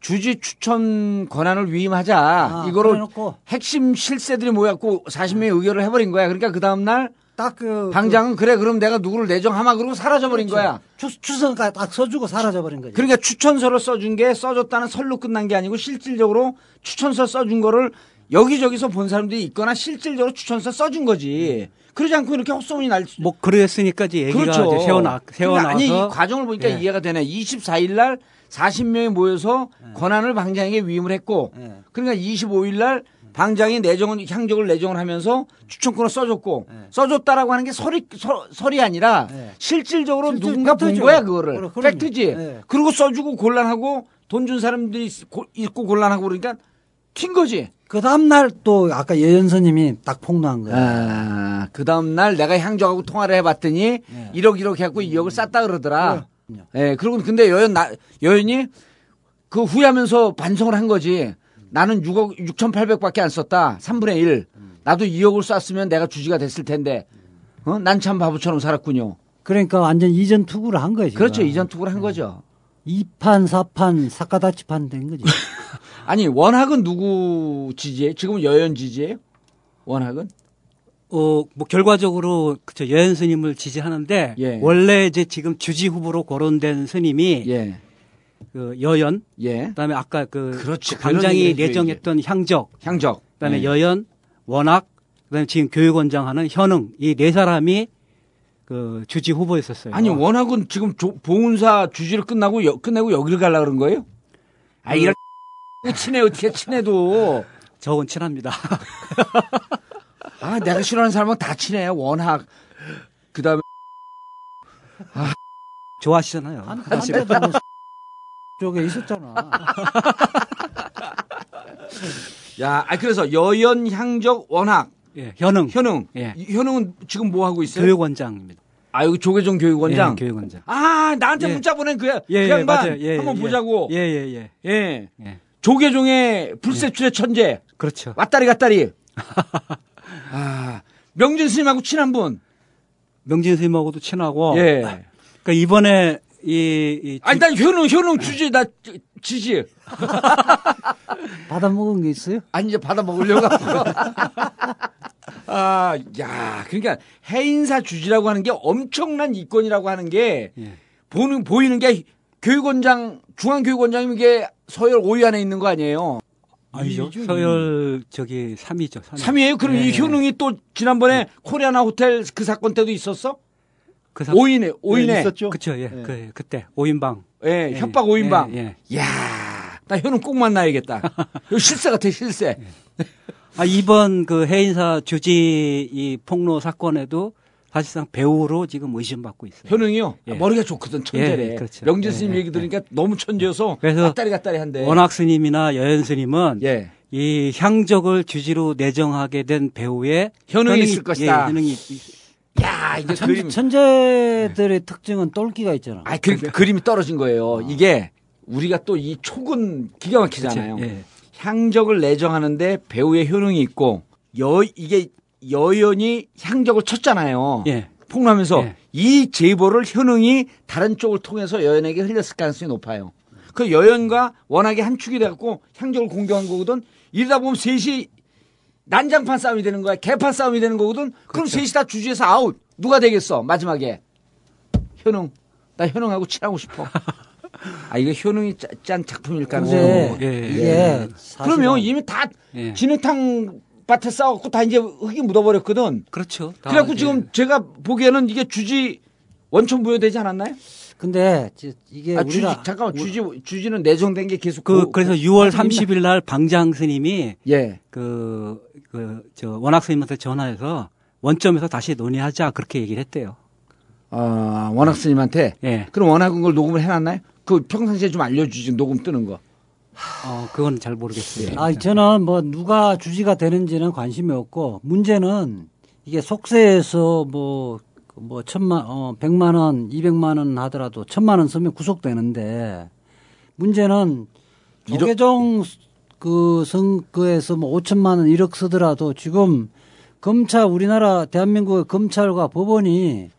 주지 추천 권한을 위임하자. 아, 이거를 그래놓고 핵심 실세들이 모였고 40명이 의결을 해버린 거야. 그러니까 그 다음 날 딱그 방장은 그 래 그럼 내가 누구를 내정하마 그러고 사라져버린 거야. 추, 추선까지 딱 써주고 사라져버린 거죠. 그러니까 추천서를 써준 게 써줬다는 설로 끝난 게 아니고 실질적으로 추천서 써준 거를 여기저기서 본 사람들이 있거나 실질적으로 추천서 써준 거지. 그러지 않고 이렇게 헛소문이 날 수. 뭐 그랬으니까 이제 얘기가 그렇죠. 세워나 세워나서 그러니까 아니 이 과정을 보니까 예. 이해가 되네. 24일 날 40명이 모여서 권한을 방장에게 위임을 했고 예. 그러니까 25일 날 방장이 내정은 향적을 내정을 하면서 추천권을 써줬고 써줬다라고 하는 게 설이 서- 설이 아니라 예. 실질적으로 실질 누군가 본 팩트죠. 거야 그거를 그럼. 팩트지. 예. 그리고 써주고 곤란하고 돈 준 사람들이 있- 고- 있고 곤란하고 그러니까 튄 거지. 그 다음 날 또 아까 여연서님이 딱 폭로한 거예요. 아, 그 다음 날 내가 향적하고 통화를 해봤더니 네. 1억 1억 해갖고 2억을 쌌다 그러더라. 예, 그리고 근데 여연, 나, 여연이 그 후회하면서 반성을 한 거지. 나는 6억, 6,800밖에 안 썼다. 3분의 1. 나도 2억을 쐈으면 내가 주지가 됐을 텐데. 어? 난 참 바보처럼 살았군요. 그러니까 완전 이전 투구를 한 거예요. 그렇죠. 이전 투구를 한 거죠. 2판, 4판, 사카다치판 된 거지. [LAUGHS] 아니, 원학은 누구 지지에? 지금은 여연 지지예요? 원학은? 어, 뭐 결과적으로 그저 여현 스님을 지지하는데 예. 원래 이제 지금 주지 후보로 거론된 스님이 예. 그 여연 예. 그다음에 아까 그, 그렇지. 그 해줘야지. 내정했던 향적 향적. 그다음에 예. 여연 원학 그다음에 지금 교육원장 하는 현흥 이 네 사람이 그 주지 후보였었어요. 아니 원학은 지금 조- 보훈사 주지를 끝나고 여- 끝내고 여기를 가려 그런 거예요? 아 이런 [LAUGHS] 친해 어떻게 친해도 저건 친합니다. [LAUGHS] 아 내가 싫어하는 사람은 다 친해 원학 그 다음에 좋아하시잖아요. 한, 사실. 한때도 뭐 쪽에 있었잖아. 야 아, 그래서 여연 향적 원학 예, 현흥 현웅 예. 이- 현웅은 지금 뭐 하고 있어요? 교육원장입니다. 아 여기 조계종 교육원장. 예, 교육원장. 아 나한테 예. 문자 보낸 그 야 예, 그 예, 양반 맞아요. 예, 한번 예. 보자고. 예, 예, 예. 예. 예. 조계종의 불세출의 천재 그렇죠. 왔다리 갔다리. [LAUGHS] 아 명진 스님하고 친한 분. 명진 스님하고도 친하고 예. 그러니까 이번에 이, 이 아니 난 현웅 현웅 주지 나 지- 지지. [LAUGHS] 받아 먹은 게 있어요? 아니 이제 받아 먹으려고. [LAUGHS] 아, 야, 그러니까 해인사 주지라고 하는 게 엄청난 이권이라고 하는 게 예. 보는 보이는 게 교육원장 중앙교육원장이면 이게 서열 5위 안에 있는 거 아니에요? 아니죠. 서열 저기 3위죠. 3위. 3위예요? 그럼 이 효능이 또 지난번에 코리아나 호텔 그 사건 때도 있었어? 그 사... 5인에 5인에 네, 있었죠. 그쵸, 예. 예. 그, 그때, 5인방. 예, 협박 5인방. 예, 예. 야, 나 효능 꼭 만나야겠다. [LAUGHS] 이거 실세 같아, 실세. 아, 이번 그 해인사 주지 이 폭로 사건에도 사실상 배우로 지금 의심받고 있어요. 효능이요? 예. 아, 머리가 좋거든, 천재래. 예, 그렇죠. 명진 스님 예, 얘기 들으니까 너무 천재여서 그래서 갔다리 갔다리 한데. 원학 스님이나 여연 스님은 예. 이 향적을 주지로 내정하게 된 배우의 효능이 효능이- 있을 것이다. 예, 효능이 있- 야, 이게 천, 그림. 천재들의 특징은 똘끼가 있잖아. 아, 그, 그림이 떨어진 거예요. 이게 우리가 또 이 촉은 기가 막히잖아요. 그쵸, 예. 향적을 내정하는데 배우의 효능이 있고 여 이게 여연이 향적을 쳤잖아요. 예. 폭로하면서 예. 이 제보를 효능이 다른 쪽을 통해서 여연에게 흘렸을 가능성이 높아요. 그 여연과 워낙에 한 축이 돼갖고 향적을 공격한 거거든. 이러다 보면 셋이 난장판 싸움이 되는 거야. 개판 싸움이 되는 거거든. 그럼 셋이 다 주주에서 아웃. 누가 되겠어? 마지막에 효능. 나 효능하고 친하고 싶어. [LAUGHS] 아 이거 효능이 짜- 짠 작품일 높아. 예. 이게 사실은 그러면 이미 다 예. 진흙탕 밭에 싸웠고 다 이제 흙이 묻어버렸거든. 그렇죠. 다, 그래갖고 예. 지금 제가 보기에는 이게 주지 원천 부여되지 않았나요? 근데 지- 이게 아, 주지, 잠깐만 주지 주지는 내정된 게 계속 그 고- 그래서 고- 6월 가지고 있나? 30일 날 방장 스님이 예. 그, 그, 저, 원학 스님한테 전화해서 원점에서 다시 논의하자 그렇게 얘기를 했대요. 아 원학 스님한테 예. 그럼 원학은 걸 녹음을 해놨나요? 그 평상시에 좀 알려주지 녹음 뜨는 거. 어, 그건 잘 모르겠어요. 아, 저는 뭐 누가 주지가 되는지는 관심이 없고 문제는 이게 속세에서 뭐, 뭐 천만, 어, 백만 원, 이백만 원 하더라도 천만 원 쓰면 구속되는데 문제는 조계종 그 선거에서 뭐 오천만 원, 1억 쓰더라도 지금 검찰, 우리나라 대한민국의 검찰과 법원이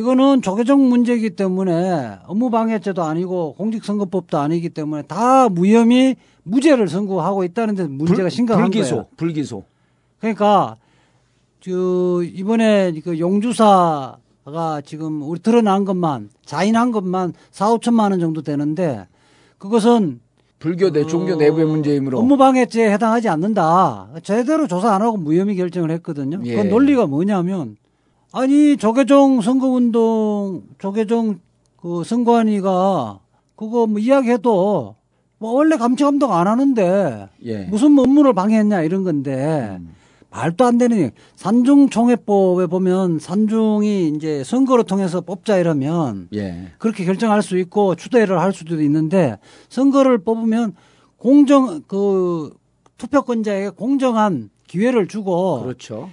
이거는 조계종 문제이기 때문에 업무방해죄도 아니고 공직선거법도 아니기 때문에 다 무혐의 무죄를 선고하고 있다는 데 문제가 불- 심각한 불기소, 거예요. 불기소. 그러니까 저 이번에 그 용주사가 지금 우리 드러난 것만 자인한 것만 4, 5천만 원 정도 되는데 그것은 불교 내 종교 내부의 문제이므로. 어, 업무방해죄에 해당하지 않는다. 제대로 조사 안 하고 무혐의 결정을 했거든요. 예. 그 논리가 뭐냐면 아니 조계종 선거운동 조계종 그 선관위가 그거 뭐 이야기해도 뭐 원래 감시 감독 안 하는데 예. 무슨 업무를 방해했냐 이런 건데 음. 말도 안 되는. 산중총회법에 보면 산중이 이제 선거를 통해서 뽑자 이러면 예. 그렇게 결정할 수 있고 추대를 할 수도 있는데 선거를 뽑으면 공정 그 투표권자에게 공정한 기회를 주고 그렇죠.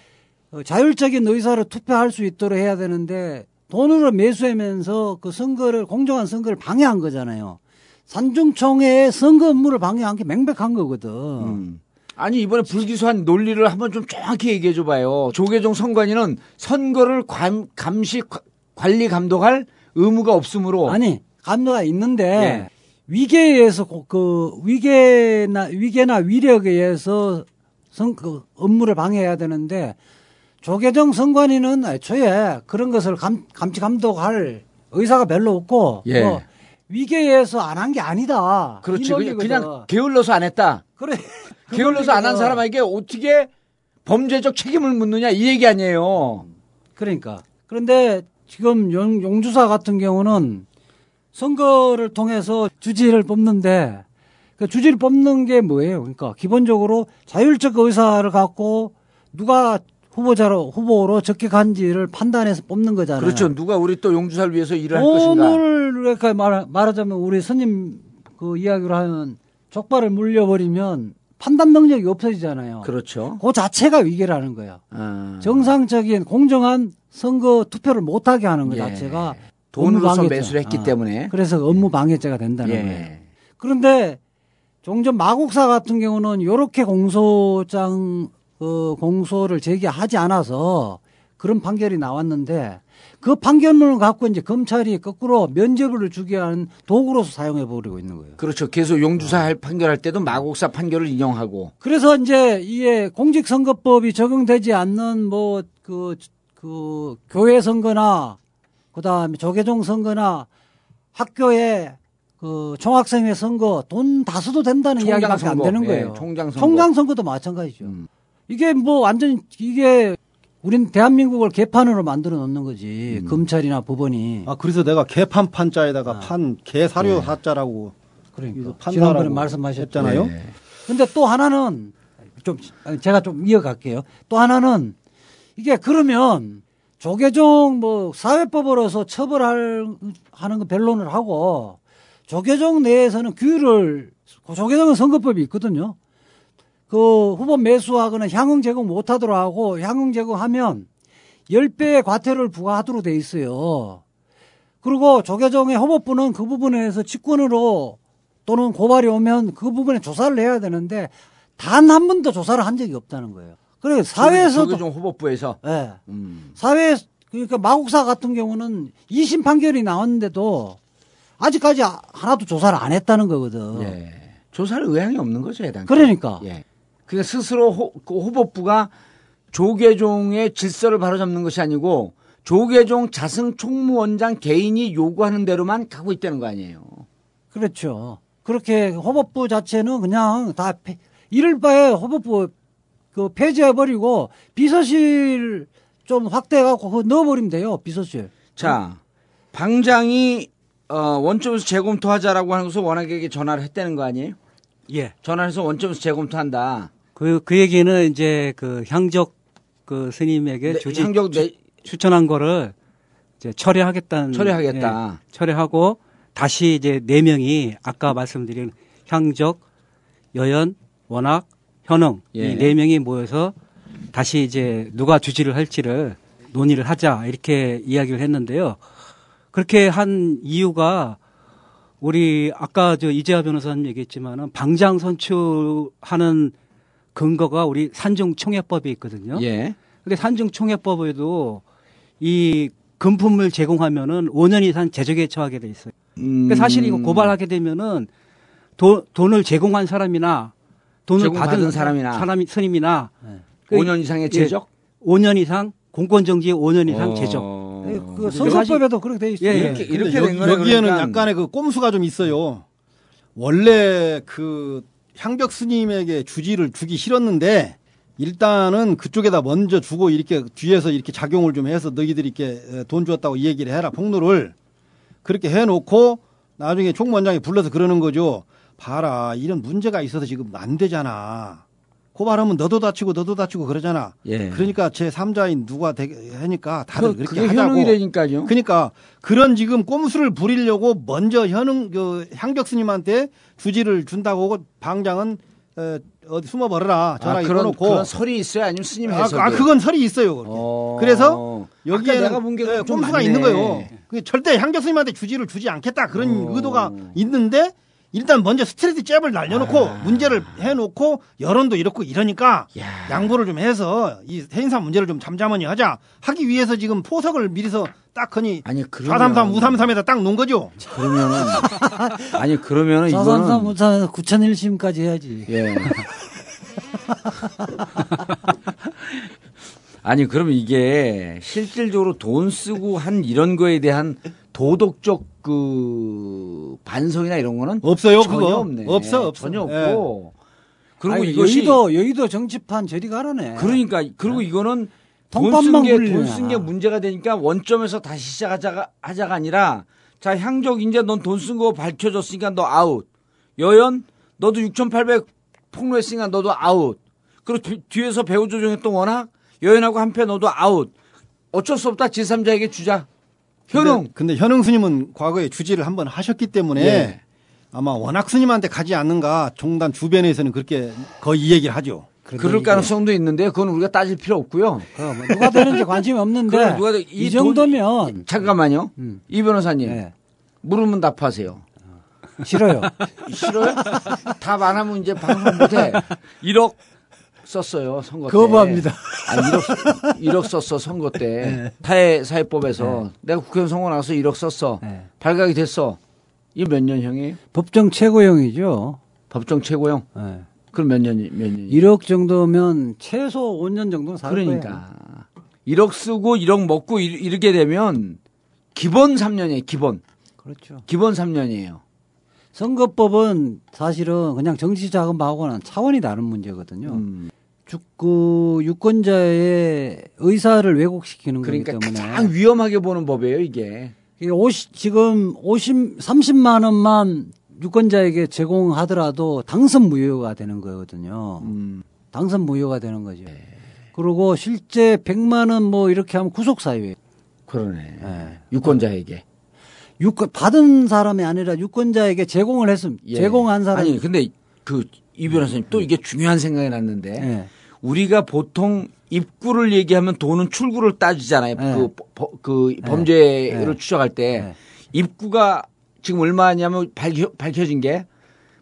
어, 자율적인 의사를 투표할 수 있도록 해야 되는데 돈으로 매수하면서 그 선거를 공정한 선거를 방해한 거잖아요. 산중총회의 선거 업무를 방해한 게 맹백한 거거든. 음. 아니 이번에 불기소한 논리를 한번 좀 정확히 얘기해 줘봐요. 조계종 선관위는 선거를 관, 감시 과- 관리 감독할 의무가 없으므로 아니 감도가 있는데 예. 위계에 의해서 고- 그 위계나 위계나 위력에 의해서 선, 그 업무를 방해해야 되는데 조계종 선관위는 애초에 그런 것을 감, 감시 감독할 의사가 별로 없고 예. 뭐 위계에 의해서 안 한 게 아니다. 이 그렇지 그냥. 그냥 게을러서 안 했다. 그래 [LAUGHS] 게을러서 안 한 사람에게 어떻게 범죄적 책임을 묻느냐 이 얘기 아니에요. 그러니까. 그런데 지금 용, 용주사 같은 경우는 선거를 통해서 주지를 뽑는데 그 주지를 뽑는 게 뭐예요? 그러니까 기본적으로 자율적 의사를 갖고 누가 후보자로 후보로 적격한지를 판단해서 뽑는 거잖아요. 그렇죠. 누가 우리 또 용주사를 위해서 일을 할 것인가. 오늘 그러니까 말, 말하자면 우리 스님 그 이야기로 하면 족발을 물려버리면 판단 능력이 없어지잖아요. 그렇죠. 그 자체가 위계라는 거예요. 아. 정상적인 공정한 선거 투표를 못하게 하는 것 예. 자체가 돈으로서. 매수를 했기 아, 때문에. 그래서 업무 방해죄가 된다는 예. 거예요. 그런데 종전 마곡사 같은 경우는 이렇게 공소장 어, 공소를 제기하지 않아서 그런 판결이 나왔는데 그 판결문을 갖고 이제 검찰이 거꾸로 면죄부를 주게 하는 도구로서 사용해 버리고 있는 거예요. 그렇죠. 계속 용주사 할 판결할 때도 마곡사 판결을 인용하고. 그래서 이제 이게 공직선거법이 적용되지 않는 뭐그그 교회 선거나 그다음에 조계종 선거나 학교에 그 총학생회 선거 돈 다 써도 된다는 이야기밖에 안 선거. 되는 예, 거예요. 총장 선거. 총장 선거도 마찬가지죠. 음. 이게 뭐 완전 이게 우린 대한민국을 개판으로 만들어 놓는 거지 음. 검찰이나 법원이 아 그래서 내가 개판 판자에다가 아. 판 개 사료 네. 사자라고 그러니까 지난번에 말씀하셨잖아요. 네. 근데 또 하나는 좀 제가 좀 이어갈게요. 또 하나는 이게 그러면 조계종 뭐 사회법으로서 처벌할 하는 거 변론을 하고 조계종 내에서는 규율을 조계종은 선거법이 있거든요. 그 후보 매수하거나 향응 제공 못하도록 하고 향응 제공하면 10배의 과태료를 부과하도록 돼 있어요. 그리고 조계종의 후보부는 그 부분에서 직권으로 또는 고발이 오면 그 부분에 조사를 해야 되는데 단 한 번도 조사를 한 적이 없다는 거예요. 그래 사회에서도 조계종 후보부에서. 예. 음. 사회 그러니까 마곡사 같은 경우는 2심 판결이 나왔는데도 아직까지 아- 하나도 조사를 안 했다는 거거든. 예. 조사를 의향이 없는 거죠, 해당. 그러니까 예. 그러니까 스스로 호, 그 후보부가 조계종의 질서를 바로잡는 것이 아니고 조계종 자승 총무원장 개인이 요구하는 대로만 가고 있다는 거 아니에요. 그렇죠. 그렇게 후보부 자체는 그냥 다 폐- 이럴 바에 후보부 그 폐지해버리고 비서실 좀 확대해갖고 넣어버리면 돼요. 비서실. 자, 방장이 어, 원점에서 재검토하자라고 하는 것을 원학에게 전화를 했다는 거 아니에요? 예. 전화해서 원점에서 재검토한다. 그, 그 얘기는 이제 그 향적 그 스님에게 네, 조직 향적 내- 추천한 거를 이제 철회하겠다는. 철회하겠다. 예, 철회하고 다시 이제 네 명이 아까 말씀드린 향적, 여연, 원학, 현흥 예. 이네 명이 모여서 다시 이제 누가 주지를 할지를 논의를 하자 이렇게 이야기를 했는데요. 그렇게 한 이유가 우리 아까 저 이재하 변호사님 얘기했지만은 방장 선출하는 근거가 우리 산중 총회법이 있거든요. 예. 근데 산중 총회법에도 이 금품을 제공하면은 5년 이상 제적에 처하게 돼 있어요. 음, 그러니까 사실 이거 고발하게 되면은 도, 돈을 제공한 사람이나 돈을 받은 사람이나. 사람이 스님이나 네. 그 5년 이상의 제적? 5년 이상 공권 정지에 5년 이상 어. 제적. 그 선거법에도 그렇게 돼 있어요. 예, 예. 이렇게, 이렇게 된 여- 거는 여기에는 그러니까 약간의 그 꼼수가 좀 있어요. 원래 그 향적 스님에게 주지를 주기 싫었는데 일단은 그쪽에다 먼저 주고 이렇게 뒤에서 이렇게 작용을 좀 해서 너희들이 이렇게 돈 주었다고 이 얘기를 해라 폭로를 그렇게 해놓고 나중에 총무원장이 불러서 그러는 거죠. 봐라 이런 문제가 있어서 지금 안 되잖아. 고발하면 너도 다치고 너도 다치고 그러잖아. 예. 그러니까 제 3자인 누가 되게 하니까 다들 그, 그렇게 그게 하자고. 현웅이라니까요. 그러니까 그런 지금 꼼수를 부리려고 먼저 현흥 그 향적 스님한테 주지를 준다고 하고 방장은 어, 어디 숨어 버려라 전화 아, 걸어놓고 그런 설이 있어요? 아니면 스님 아, 해석이? 아, 그건 설이 있어요. 어. 그래서 여기에 내가 본게 예, 좀 꼼수가 많네. 있는 거예요. 그게 절대 향적 스님한테 주지를 주지 않겠다 그런 어. 의도가 있는데 일단 먼저 스트레이트 잽을 날려놓고 아. 문제를 해놓고 여론도 이렇고 이러니까 야. 양보를 좀 해서 이 해인사 문제를 좀 잠잠하니 하자 하기 위해서 지금 포석을 미리서 딱 하니 아니, 그러면. 433 우삼삼에다 딱 놓은 거죠. 그러면은. 아니, 그러면은 사삼삼 이거는. 무사 9천일심까지 해야지. 예. 아니, 그러면 이게 실질적으로 돈 쓰고 한 이런 거에 대한 도덕적 그 반성이나 이런 거는 없어요, 전혀 그거. 없네. 없어, 없어. 전혀 예. 없고. 그리고 아니, 이것이 여의도 여의도 정치판 저리 가라네. 그러니까 그리고 이거는 돈 돈밥만 쓴게 굴리냐. 돈쓴 게 문제가 되니까 원점에서 다시 시작하자가 하자가 아니라 자 향적 이제 넌 돈 쓴 거 밝혀졌으니까 너 아웃. 여연 너도 6,800 폭로했으니까 너도 아웃. 그리고 뒤- 뒤에서 배후 조정했던 워낙 여연하고 한패 너도 아웃. 어쩔 수 없다 제3자에게 주자. 현웅. 근데, 근데 현웅 스님은 과거에 주지를 한번 하셨기 때문에 예. 아마 원학 스님한테 가지 않는가 종단 주변에서는 그렇게 거의 이 얘기를 하죠. 그럴 가능성도 있는데 그건 우리가 따질 필요 없고요. 어, 뭐 누가 되는지 관심이 없는데 누가 돼- 이, 이 돈- 정도면 잠깐만요. 음. 이 변호사님 예, 물으면 답하세요. 싫어요. [LAUGHS] 싫어요? 답 안 하면 이제 방송 못해. 1억 썼어요 선거 때. 거부합니다. 아 1억 1억 썼어 선거 때 사회 사회법에서 내가 국회의원 선거 나서 1억 썼어 네. 발각이 됐어. 이게 몇 년형이에요? 법정 최고형이죠. 법정 최고형? 네. 그럼 몇 년, 몇 년? 1억 정도면 최소 5년 정도는 살 거예요. 그러니까. 1억 쓰고 1억 먹고 이- 이렇게 되면 기본 3년이에요, 기본. 그렇죠. 기본 3년이에요. 선거법은 사실은 그냥 정치 자금하고는 차원이 다른 문제거든요. 음. 주- 그 유권자의 의사를 왜곡시키는 거기 그러니까 때문에 가장 위험하게 보는 법이에요, 이게. 이게 50, 지금 50, 30만 원만 유권자에게 제공하더라도 당선 무효가 되는 거거든요. 음. 당선 무효가 되는 거죠. 그리고 실제 100만 원 뭐 이렇게 하면 구속 사유예요. 그러네. 예. 유권자에게. 유권 받은 사람이 아니라 유권자에게 제공을 했으면 예. 제공한 사람 아니, 근데 그 이 변호사님 또 이게 중요한 생각이 났는데 예. 우리가 보통 입구를 얘기하면 돈은 출구를 따지잖아요. 네. 그, 버- 그 범죄를 네. 추적할 때 네. 입구가 지금 얼마냐면 밝혀, 밝혀진 게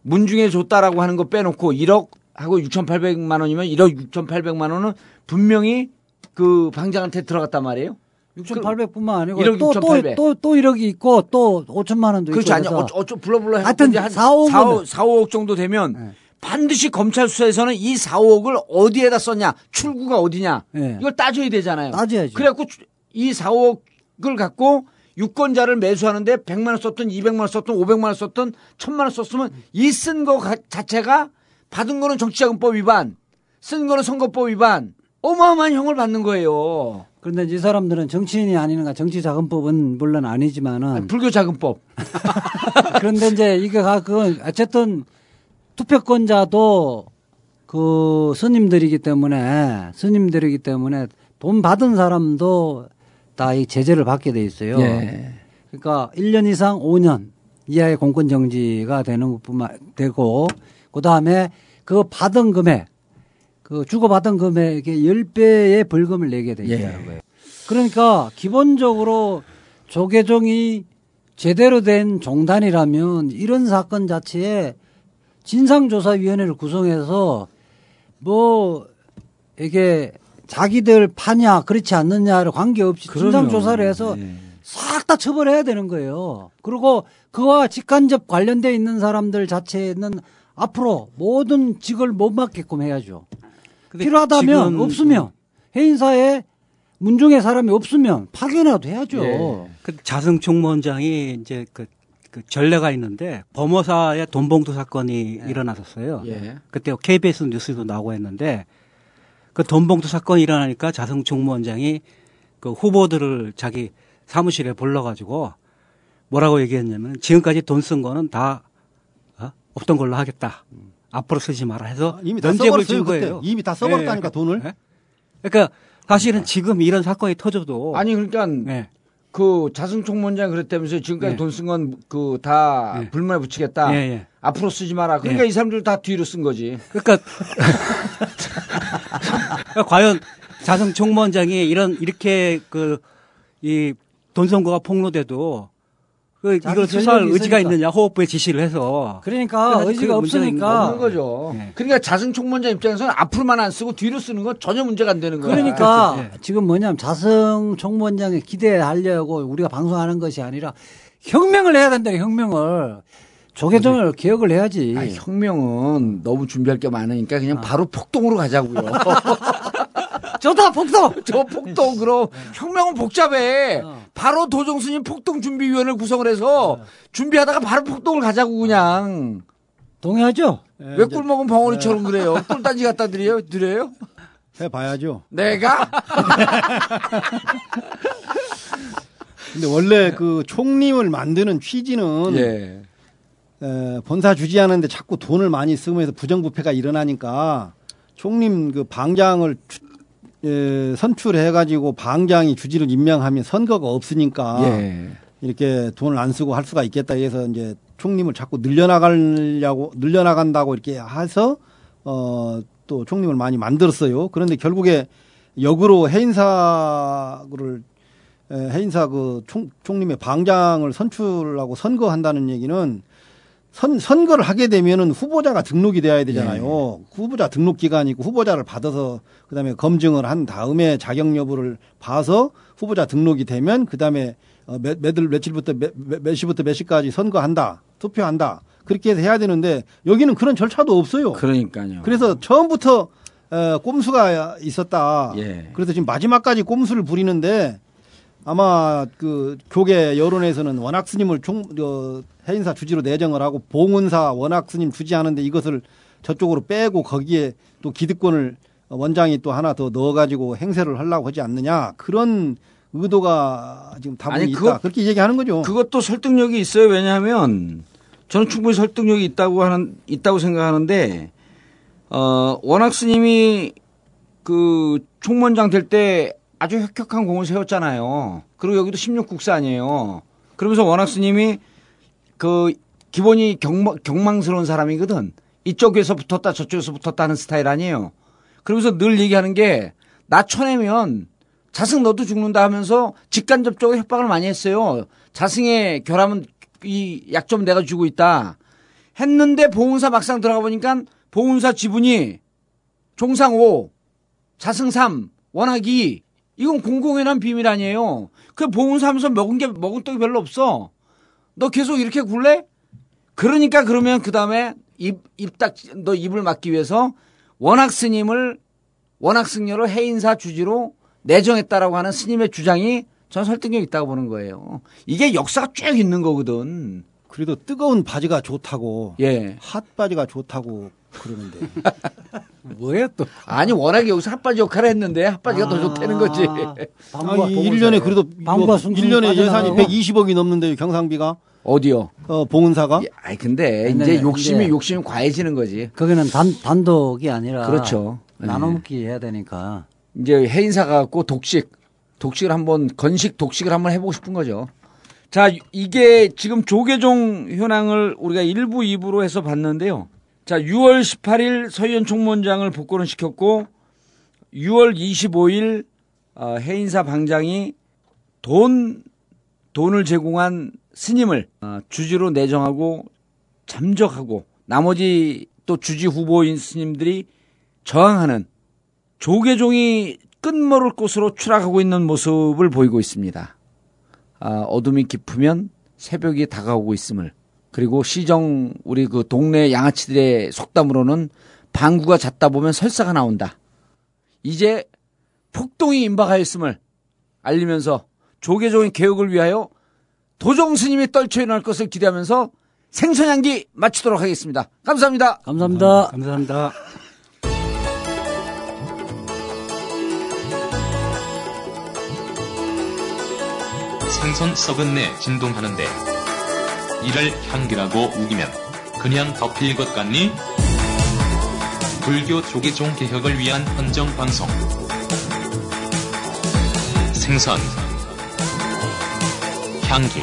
문중에 줬다라고 하는 거 빼놓고 1억 하고 6,800만 원이면 1억 6,800만 원은 분명히 그 방장한테 들어갔단 말이에요. 6,800뿐만 아니고 1억 또, 6,800. 또, 또, 또 1억이 있고 또 5천만 원도 그렇죠. 있고 아니, 그래서 어쩌, 어쩌, 불러, 불러. 해갖고 하여튼 이제 한 4, 5억 4, 5, 은 4, 5억 정도 되면 네. 반드시 검찰 수사에서는 이 4, 5억을 어디에다 썼냐, 출구가 어디냐, 네. 이걸 따져야 되잖아요. 따져야죠. 그래갖고 주- 이 4, 5억을 갖고 유권자를 매수하는데 100만 원 썼든 200만 원 썼든 500만 원 썼든 1000만 원 썼으면 이 쓴 거 자체가 받은 거는 정치자금법 위반, 쓴 거는 선거법 위반, 어마어마한 형을 받는 거예요. 그런데 이 사람들은 정치인이 아니는가 정치자금법은 물론 아니지만은 불교자금법. [LAUGHS] 그런데 이제 이게 가 그건 어쨌든 투표권자도 그 스님들이기 때문에 스님들이기 때문에 돈 받은 사람도 다 이 제재를 받게 돼 있어요. 예. 그러니까 1년 이상 5년 이하의 공권 정지가 되는 것뿐만 되고 그다음에 그 받은 금액 그 주고받은 금액의 10배의 벌금을 내게 돼 있다는 예. 거예요. 그러니까 기본적으로 조계종이 제대로 된 종단이라면 이런 사건 자체에 진상조사위원회를 구성해서 뭐 이게 자기들 파냐 그렇지 않느냐를 관계없이 진상조사를 해서 예. 싹다 처벌해야 되는 거예요. 그리고 그와 직간접 관련돼 있는 사람들 자체는 앞으로 모든 직을 못 맡게끔 해야죠. 필요하다면 없으면 해인사에 문중의 사람이 없으면 파견이라도 해야죠. 예. 그 자승 총무원장이 이제 그, 그 전례가 있는데 범어사의 돈봉투 사건이 일어났었어요. 예. 그때 KBS 뉴스도 나오고 했는데 그 돈봉투 사건이 일어나니까 자승 총무원장이 그 후보들을 자기 사무실에 불러가지고 뭐라고 얘기했냐면 지금까지 돈 쓴 거는 다 어? 없던 걸로 하겠다. 앞으로 쓰지 마라 해서 아, 이미 다준 그때. 거예요. 이미 다 써버렸다니까 예, 돈을. 예? 그러니까 사실은 지금 이런 사건이 터져도 아니 그러니까 예. 그 자승 총무원장 그랬다면서 지금까지 네. 돈쓴 건 그다 네. 불만에 붙이겠다. 예, 예. 앞으로 쓰지 마라. 그러니까 예. 이 사람들 다 뒤로 쓴 거지. 그러니까 [LAUGHS] 과연 자승 총무원장이 이런 이렇게 그 이 돈 선거가 폭로돼도 그 이걸 수사할 의지가. 있느냐 호흡부에 지시를 해서 그러니까 의지가 없으니까 없는 거죠. 예. 그러니까 자승 총무원장 입장에서는 앞으로만 안 쓰고 뒤로 쓰는 건 전혀 문제가 안 되는 거야. 그러니까. 예. 지금 뭐냐면 자성 총무원장에 기대하려고 우리가 방송하는 것이 아니라 혁명을 해야 된다 혁명을 조계종을 개혁을 해야지. 아니, 혁명은 너무 준비할 게 많으니까 그냥 아. 바로 폭동으로 가자고요. [LAUGHS] 좋다 폭동. 저 폭동으로 혁명은 복잡해. 어. 바로 도정스님 폭동 준비위원회를 구성을 해서 준비하다가 바로 폭동을 가자고 그냥. 동의하죠? 왜꿀 먹은 벙어리처럼 그래요? 꿀단지 갖다 드려요? 드려요? 해봐야죠. 내가? 근데 원래 그 총림을 만드는 취지는 예. 에, 본사 주지하는데 자꾸 돈을 많이 쓰면서 부정부패가 일어나니까 총림 그 방장을 추- 에, 선출해가지고 방장이 주지를 임명하면 선거가 없으니까 예. 이렇게 돈을 안 쓰고 할 수가 있겠다 해서 이제 총림을 자꾸 늘려나가려고 늘려나간다고 이렇게 해서 어또 총림을 많이 만들었어요. 그런데 결국에 역으로 해인사를 에, 해인사 그 총, 총림의 방장을 선출하고 선거한다는 얘기는 선, 선거를 하게 되면은 후보자가 등록이 돼야 되잖아요. 후보자 등록 기간이고 후보자를 받아서 그다음에 검증을 한 다음에 자격 여부를 봐서 후보자 등록이 되면 그다음에 어, 몇, 몇일 며칠부터 몇, 몇, 몇 시부터 몇 시까지 선거한다. 투표한다. 그렇게 해서 해야 되는데 여기는 그런 절차도 없어요. 그러니까요. 그래서 처음부터 어, 꼼수가 있었다. 예. 그래서 지금 마지막까지 꼼수를 부리는데 아마 그 교계 여론에서는 원학 스님을 총 어, 해인사 주지로 내정을 하고 봉은사 원학 스님 주지하는데 이것을 저쪽으로 빼고 거기에 또 기득권을 원장이 또 하나 더 넣어가지고 행세를 하려고 하지 않느냐 그런 의도가 지금 다분히 아니, 있다 그거- 그렇게 얘기하는 거죠. 그것도 설득력이 있어요. 왜냐하면 저는 충분히 설득력이 있다고 하는 있다고 생각하는데 어 원학 스님이 그 총무원장 될 때 아주 혁혁한 공을 세웠잖아요. 그리고 여기도 16국사 아니에요. 그러면서 원학 스님이 그 기본이 경망, 경망스러운 사람이거든. 이쪽에서 붙었다 저쪽에서 붙었다 하는 스타일 아니에요. 그러면서 늘 얘기하는 게 나 쳐내면 자승 너도 죽는다 하면서 직간접적으로 협박을 많이 했어요. 자승의 결함은 이 약점 내가 주고 있다. 했는데 보훈사 막상 들어가 보니까 보훈사 지분이 종상 5, 자승 3, 원학 2 이건 공공연한 비밀 아니에요. 그 보훈사 하면서 먹은 게 먹은 떡이 별로 없어. 너 계속 이렇게 굴래? 그러니까 그러면 그 다음에 입, 입 딱, 너 입을 막기 위해서 원학 스님을 원학 승려로 해인사 주지로 내정했다라고 하는 스님의 주장이 전 설득력 있다고 보는 거예요. 이게 역사가 쭉 있는 거거든. 그래도 뜨거운 바지가 좋다고 예. 핫 바지가 좋다고 그러는데 [LAUGHS] 뭐야 또? 아니 워낙에 여기서 핫바지 역할을 했는데 핫바지가 더 좋다는 거지. 방구가 아니, 1년에 그래도 방구가 뭐 숭숭 1년에 예산이 빠져나가고. 120억이 넘는데 경상비가 어디요? 어, 봉은사가 예, 아니 근데 아니, 이제 네, 욕심이 이제- 욕심이 과해지는 거지. 거기는 단 단독이 아니라 그렇죠. 나눠먹기 해야 되니까. 이제 해인사 가 갖고 독식, 독식을 한번 건식 독식을 한번 해보고 싶은 거죠. 자, 이게 지금 조계종 현황을 우리가 1부, 2부로 해서 봤는데요. 자, 6월 18일 서희연 총무원장을 복권을 시켰고 6월 25일 어, 해인사 방장이 돈 돈을 제공한 스님을 어, 주지로 내정하고 잠적하고 나머지 또 주지 후보인 스님들이 저항하는 조계종이 끝모를 곳으로 추락하고 있는 모습을 보이고 있습니다. 아, 어둠이 깊으면 새벽이 다가오고 있음을 그리고 시정 우리 그 동네 양아치들의 속담으로는 방구가 잦다 보면 설사가 나온다. 이제 폭동이 임박하였음을 알리면서 조계종의 개혁을 위하여 도종 스님이 떨쳐 일어날 것을 기대하면서 생선향기 마치도록 하겠습니다. 감사합니다. 감사합니다. 감사합니다. 생선 썩은 내 진동하는데 이를 향기라고 우기면 그냥 덮일 것 같니? 불교 조계종 개혁을 위한 헌정 방송. 생선. 향기